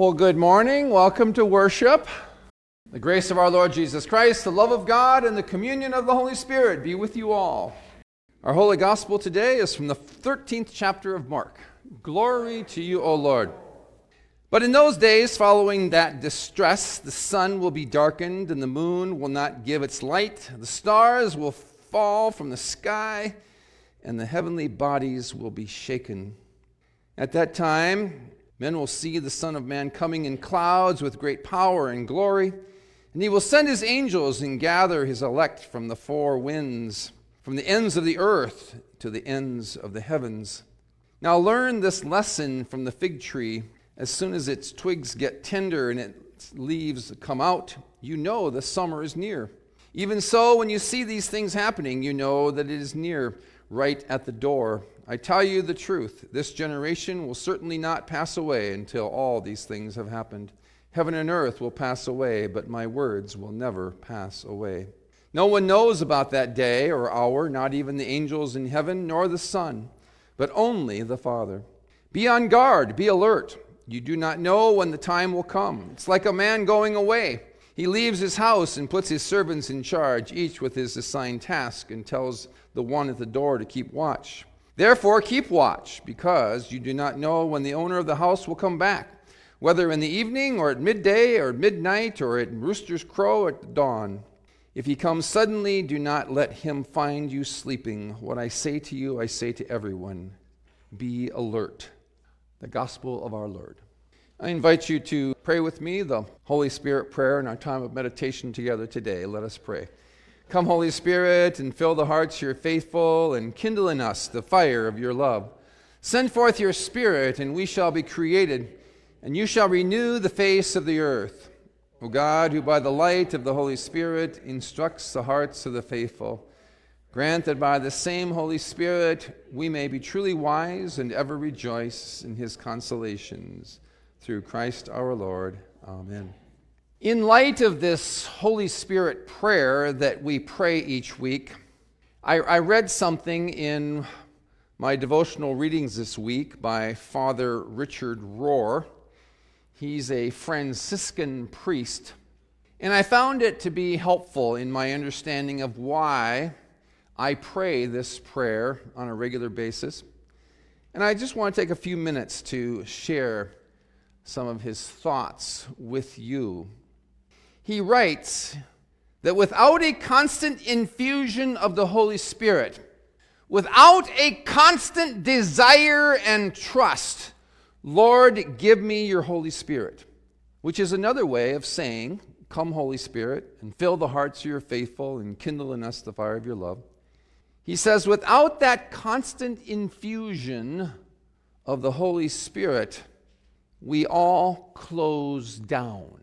Well, good morning. Welcome to worship. The grace of our Lord Jesus Christ, the love of God, and the communion of the Holy Spirit be with you all. Our holy gospel today is from the 13th chapter of Mark. Glory to you, O Lord. But in those days following that distress, the sun will be darkened, and the moon will not give its light. The stars will fall from the sky, and the heavenly bodies will be shaken. At that time, men will see the Son of Man coming in clouds with great power and glory, and he will send his angels and gather his elect from the four winds, from the ends of the earth to the ends of the heavens. Now learn this lesson from the fig tree. As soon as its twigs get tender and its leaves come out, you know the summer is near. Even so, when you see these things happening, you know that it is near, right at the door. I tell you the truth, this generation will certainly not pass away until all these things have happened. Heaven and earth will pass away, but my words will never pass away. No one knows about that day or hour, not even the angels in heaven, nor the Son, but only the Father. Be on guard, be alert. You do not know when the time will come. It's like a man going away. He leaves his house and puts his servants in charge, each with his assigned task, and tells the one at the door to keep watch. Therefore, keep watch, because you do not know when the owner of the house will come back, whether in the evening or at midday or midnight or at rooster's crow at dawn. If he comes suddenly, do not let him find you sleeping. What I say to you, I say to everyone be alert. The gospel of our Lord. I invite you to pray with me the Holy Spirit prayer in our time of meditation together today. Let us pray. Come, Holy Spirit, and fill the hearts of your faithful, and kindle in us the fire of your love. Send forth your Spirit, and we shall be created, and you shall renew the face of the earth. O God, who by the light of the Holy Spirit instructs the hearts of the faithful, grant that by the same Holy Spirit we may be truly wise and ever rejoice in his consolations through Christ our Lord. Amen. In light of this Holy Spirit prayer that we pray each week, I, I, read something in my devotional readings this week by Father Richard Rohr. He's a Franciscan priest. And I found it to be helpful in my understanding of why I pray this prayer on a regular basis. And I just want to take a few minutes to share some of his thoughts with you. He writes that without a constant infusion of the Holy Spirit, without a constant desire and trust, Lord, give me your Holy Spirit, which is another way of saying, Come, Holy Spirit, and fill the hearts of your faithful and kindle in us the fire of your love. He says, without that constant infusion of the Holy Spirit, we all close down.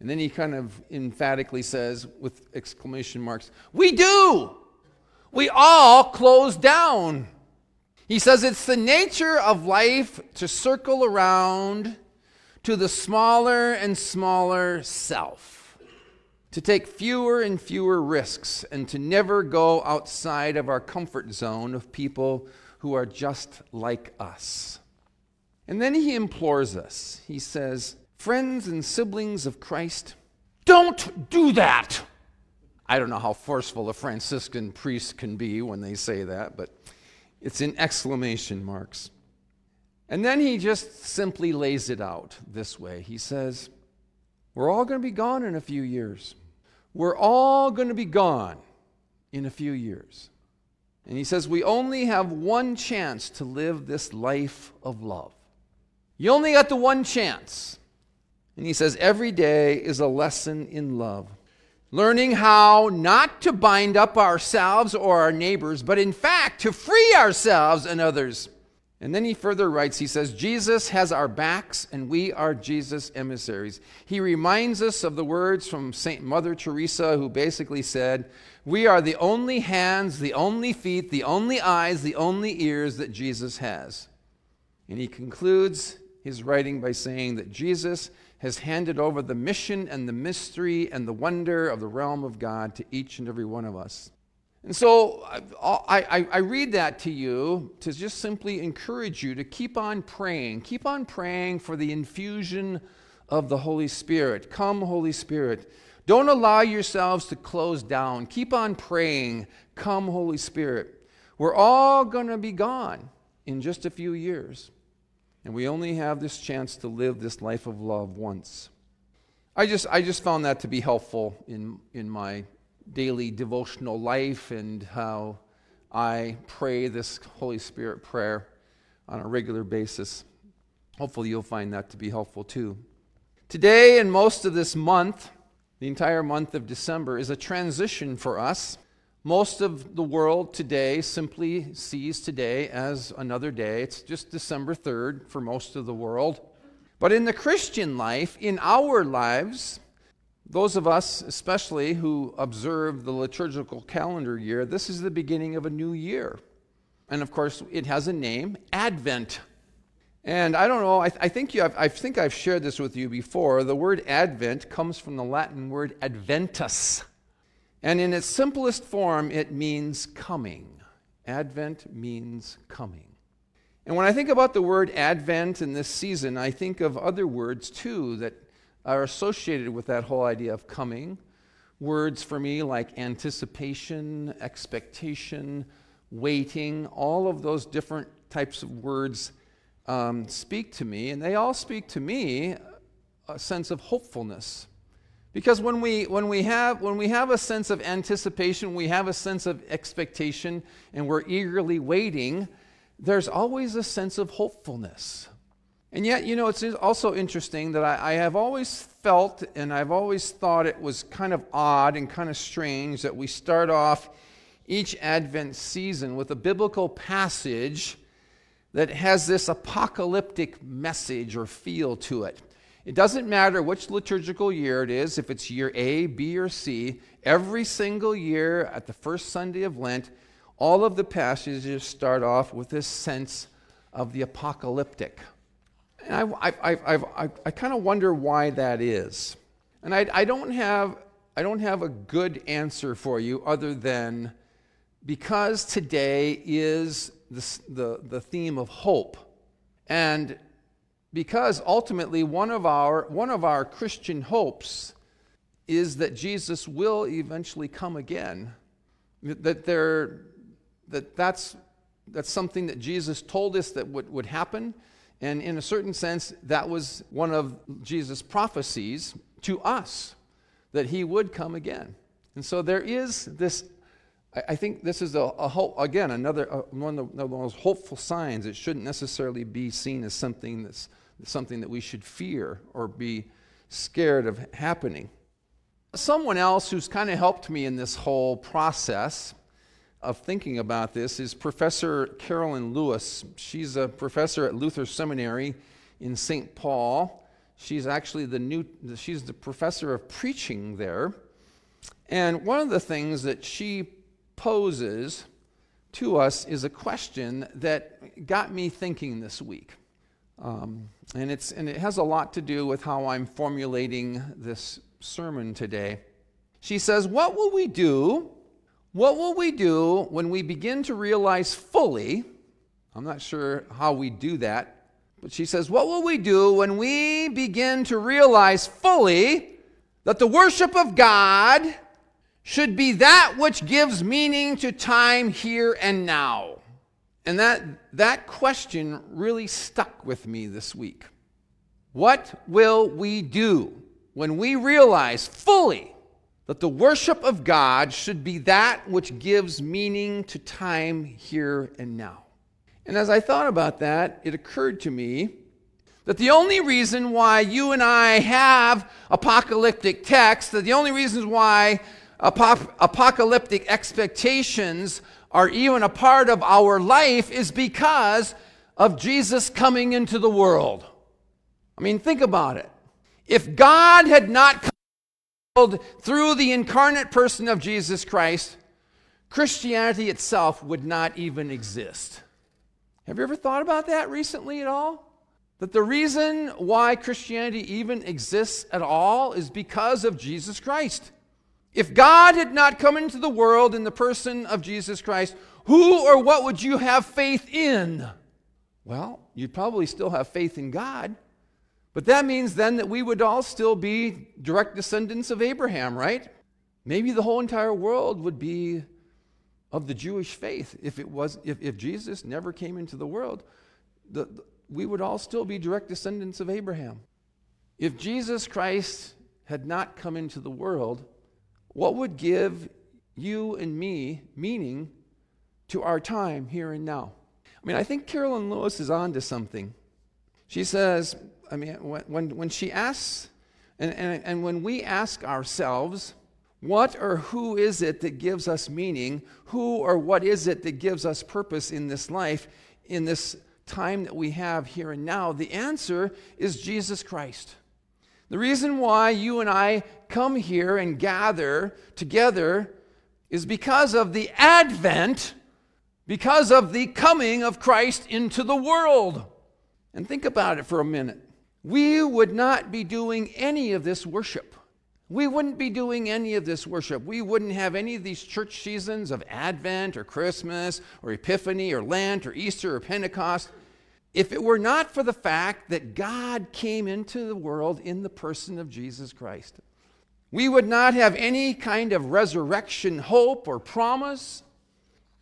And then he kind of emphatically says, with exclamation marks, We do! We all close down. He says it's the nature of life to circle around to the smaller and smaller self, to take fewer and fewer risks, and to never go outside of our comfort zone of people who are just like us. And then he implores us. He says, Friends and siblings of Christ, don't do that. I don't know how forceful a Franciscan priest can be when they say that, but it's in exclamation marks. And then he just simply lays it out this way. He says, We're all going to be gone in a few years. We're all going to be gone in a few years. And he says, We only have one chance to live this life of love. You only got the one chance. And he says, every day is a lesson in love. Learning how not to bind up ourselves or our neighbors, but in fact to free ourselves and others. And then he further writes, he says, Jesus has our backs and we are Jesus' emissaries. He reminds us of the words from St. Mother Teresa, who basically said, We are the only hands, the only feet, the only eyes, the only ears that Jesus has. And he concludes his writing by saying that Jesus has handed over the mission and the mystery and the wonder of the realm of God to each and every one of us. And so I, I, I, read that to you to just simply encourage you to keep on praying. Keep on praying for the infusion of the Holy Spirit. Come, Holy Spirit. Don't allow yourselves to close down. Keep on praying. Come, Holy Spirit. We're all going to be gone in just a few years. And we only have this chance to live this life of love once. I just, I just found that to be helpful in, in my daily devotional life and how I pray this Holy Spirit prayer on a regular basis. Hopefully, you'll find that to be helpful too. Today and most of this month, the entire month of December, is a transition for us. Most of the world today simply sees today as another day. It's just December 3rd for most of the world. But in the Christian life, in our lives, those of us, especially who observe the liturgical calendar year, this is the beginning of a new year. And of course, it has a name Advent. And I don't know, I, th- I think you have, I think I've shared this with you before. The word Advent comes from the Latin word adventus. And in its simplest form, it means coming. Advent means coming. And when I think about the word Advent in this season, I think of other words too that are associated with that whole idea of coming. Words for me like anticipation, expectation, waiting, all of those different types of words um, speak to me, and they all speak to me a sense of hopefulness. Because when we, when, we have, when we have a sense of anticipation, we have a sense of expectation, and we're eagerly waiting, there's always a sense of hopefulness. And yet, you know, it's also interesting that I, I, have always felt and I've always thought it was kind of odd and kind of strange that we start off each Advent season with a biblical passage that has this apocalyptic message or feel to it. It doesn't matter which liturgical year it is, if it's year A, B, or C, every single year at the first Sunday of Lent, all of the passages start off with this sense of the apocalyptic. And I, I, I, I, I kind of wonder why that is. And I, I, don't have, I don't have a good answer for you other than because today is the, the, the theme of hope. And because ultimately one of, our, one of our Christian hopes is that Jesus will eventually come again. That, there, that that's, that's something that Jesus told us that would, would happen and in a certain sense, that was one of Jesus' prophecies to us that he would come again. And so there is this, I think this is a, a hope, again, another uh, one of the most hopeful signs. It shouldn't necessarily be seen as something that's something that we should fear or be scared of happening. Someone else who's kind of helped me in this whole process of thinking about this is Professor Karoline Lewis. She's a professor at Luther Seminary in St. Paul. She's actually the new she's the professor of preaching there. And one of the things that she poses to us is a question that got me thinking this week. Um, and, it's, and it has a lot to do with how I'm formulating this sermon today. She says, What will we do what will we do when we begin to realize fully? I'm not sure how we do that, but she says, What will we do when we begin to realize fully that the worship of God should be that which gives meaning to time here and now? And that, that question really stuck with me this week. What will we do when we realize fully that the worship of God should be that which gives meaning to time here and now. And as I thought about that, it occurred to me that the only reason why you and I have apocalyptic texts, that the only reasons why ap- apocalyptic expectations are even a part of our life is because of Jesus coming into the world. I mean, think about it. If God had not come the world through the incarnate person of Jesus Christ, Christianity itself would not even exist. Have you ever thought about that recently at all? That the reason why Christianity even exists at all is because of Jesus Christ. If God had not come into the world in the person of Jesus Christ, who or what would you have faith in? Well, you'd probably still have faith in God. But that means then that we would all still be direct descendants of Abraham, right? Maybe the whole entire world would be of the Jewish faith if it was if, if Jesus never came into the world. The, the, we would all still be direct descendants of Abraham. If Jesus Christ had not come into the world, what would give you and me meaning to our time here and now? I mean, I think Karoline Lewis is on to something. She says, I mean, when, when, she asks, and, and, and when we ask ourselves, what or who is it that gives us meaning? Who or what is it that gives us purpose in this life, in this time that we have here and now? The answer is Jesus Christ. The reason why you and I come here and gather together is because of the advent, because of the coming of Christ into the world. And think about it for a minute. We would not be doing any of this worship we wouldn't be doing any of this worship. We wouldn't have any of these church seasons of Advent or Christmas or Epiphany or Lent or Easter or Pentecost if it were not for the fact that God came into the world in the person of Jesus Christ. We would not have any kind of resurrection hope or promise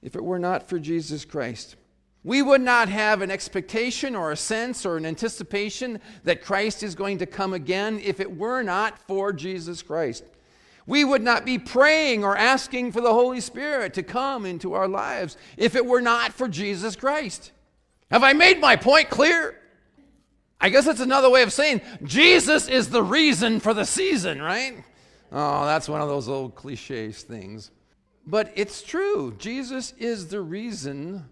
if it were not for Jesus Christ. We would not have an expectation or a sense or an anticipation that Christ is going to come again if it were not for Jesus Christ. We would not be praying or asking for the Holy Spirit to come into our lives if it were not for Jesus Christ. Have I made my point clear? I guess that's another way of saying Jesus is the reason for the season, right? Oh, that's one of those old cliches things. But it's true. Jesus is the reason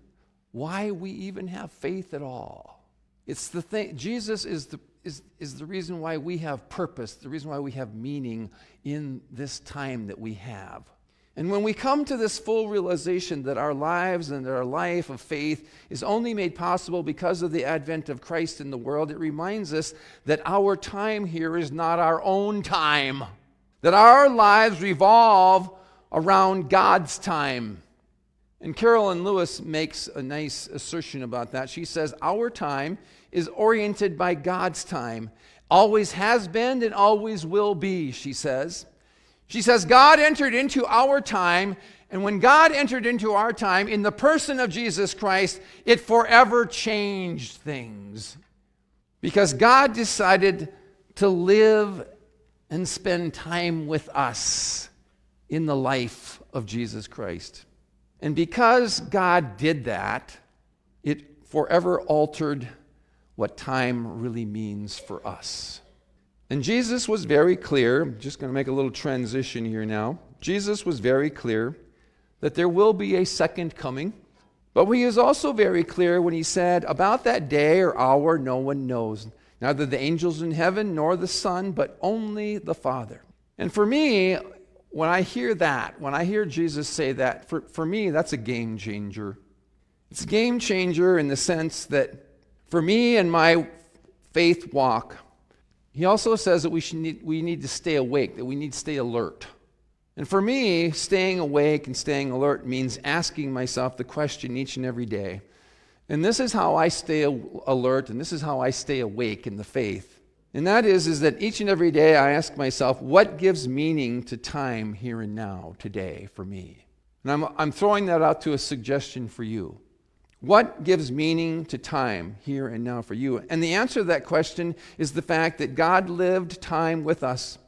why we even have faith at all. It's the thing, Jesus is the, is, is the reason why we have purpose, the reason why we have meaning in this time that we have. And when we come to this full realization that our lives and our life of faith is only made possible because of the advent of Christ in the world, it reminds us that our time here is not our own time, that our lives revolve around God's time. And Karoline Lewis makes a nice assertion about that. She says, Our time is oriented by God's time, always has been and always will be, she says. She says, God entered into our time, and when God entered into our time in the person of Jesus Christ, it forever changed things. Because God decided to live and spend time with us in the life of Jesus Christ. And because God did that, it forever altered what time really means for us. And Jesus was very clear, I'm just going to make a little transition here now. Jesus was very clear that there will be a second coming. But he is also very clear when he said, About that day or hour, no one knows, neither the angels in heaven nor the Son, but only the Father. And for me, when I hear that, when I hear Jesus say that, for, for me, that's a game changer. It's a game changer in the sense that for me and my faith walk, he also says that we, should need, we need to stay awake, that we need to stay alert. And for me, staying awake and staying alert means asking myself the question each and every day. And this is how I stay alert and this is how I stay awake in the faith. And that is, is that each and every day I ask myself, what gives meaning to time here and now, today, for me? And I'm, I'm throwing that out to a suggestion for you. What gives meaning to time here and now for you? And the answer to that question is the fact that God lived time with us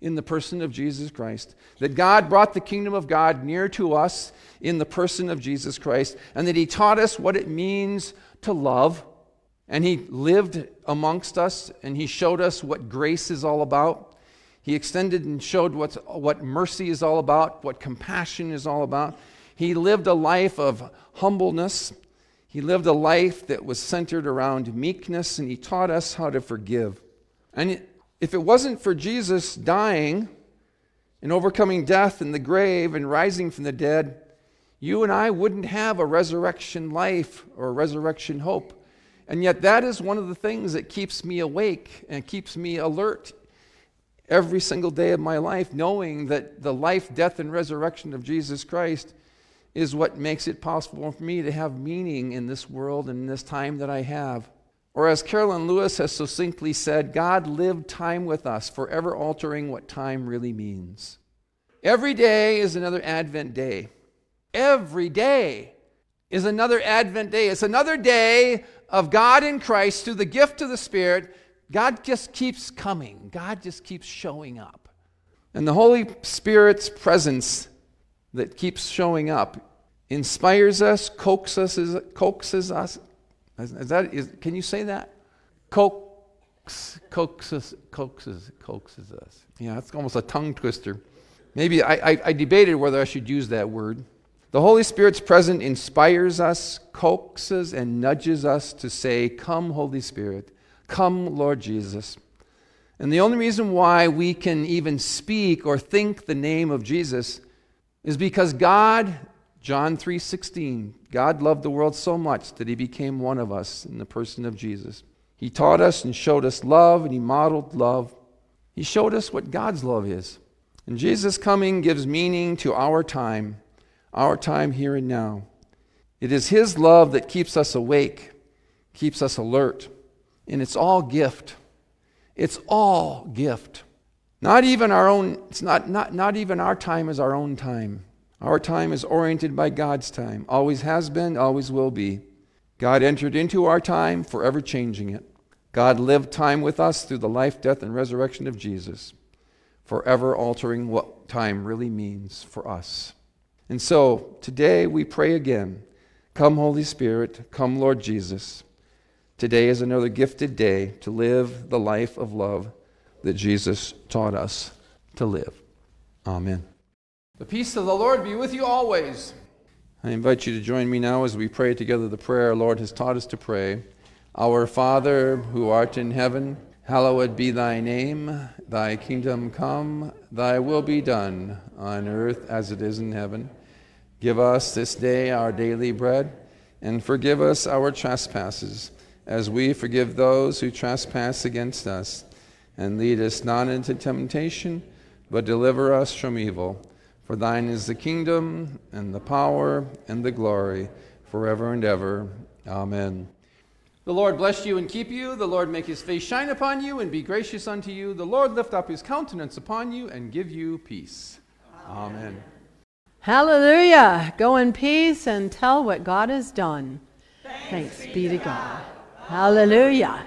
in the person of Jesus Christ, that God brought the kingdom of God near to us in the person of Jesus Christ, and that He taught us what it means to love and he lived amongst us and he showed us what grace is all about. He extended and showed what's, what mercy is all about, what compassion is all about. He lived a life of humbleness. He lived a life that was centered around meekness, and he taught us how to forgive. And if it wasn't for Jesus dying and overcoming death and the grave and rising from the dead, you and I wouldn't have a resurrection life or a resurrection hope. And yet, that is one of the things that keeps me awake and keeps me alert every single day of my life, knowing that the life, death, and resurrection of Jesus Christ is what makes it possible for me to have meaning in this world and in this time that I have. Or, as Karoline Lewis has succinctly said, God lived time with us, forever altering what time really means. Every day is another Advent day. Every day is another Advent day. It's another day of God in Christ through the gift of the Spirit. God just keeps coming, God just keeps showing up. And the Holy Spirit's presence that keeps showing up inspires us, coaxes us, coaxes us. Is, that, is, can you say that? Coax, coaxes, coaxes, coaxes us. Yeah, it's almost a tongue twister. Maybe I, I, I debated whether I should use that word. The Holy Spirit's presence inspires us, coaxes, and nudges us to say, Come, Holy Spirit. Come, Lord Jesus. And the only reason why we can even speak or think the name of Jesus is because God, John 3:16, God loved the world so much that he became one of us in the person of Jesus. He taught us and showed us love and he modeled love. He showed us what God's love is. And Jesus coming gives meaning to our time, our time here and now. It is his love that keeps us awake, keeps us alert, and it's all gift. It's all gift. Not even our own, it's not, not, not even our time is our own time. Our time is oriented by God's time, always has been, always will be. God entered into our time, forever changing it. God lived time with us through the life, death, and resurrection of Jesus, forever altering what time really means for us. And so today we pray again Come, Holy Spirit, come, Lord Jesus. Today is another gifted day to live the life of love that Jesus taught us to live. Amen. The peace of the Lord be with you always. I invite you to join me now as we pray together the prayer our Lord has taught us to pray. Our Father, who art in heaven, hallowed be thy name. Thy kingdom come, thy will be done, on earth as it is in heaven. Give us this day our daily bread, and forgive us our trespasses, as we forgive those who trespass against us and lead us not into temptation, but deliver us from evil. For thine is the kingdom, and the power, and the glory, forever and ever. Amen. The Lord bless you and keep you. The Lord make his face shine upon you and be gracious unto you. The Lord lift up his countenance upon you and give you peace. Amen. Amen. Hallelujah. Go in peace and tell what God has done. Thanks, Thanks be to God. God. Hallelujah.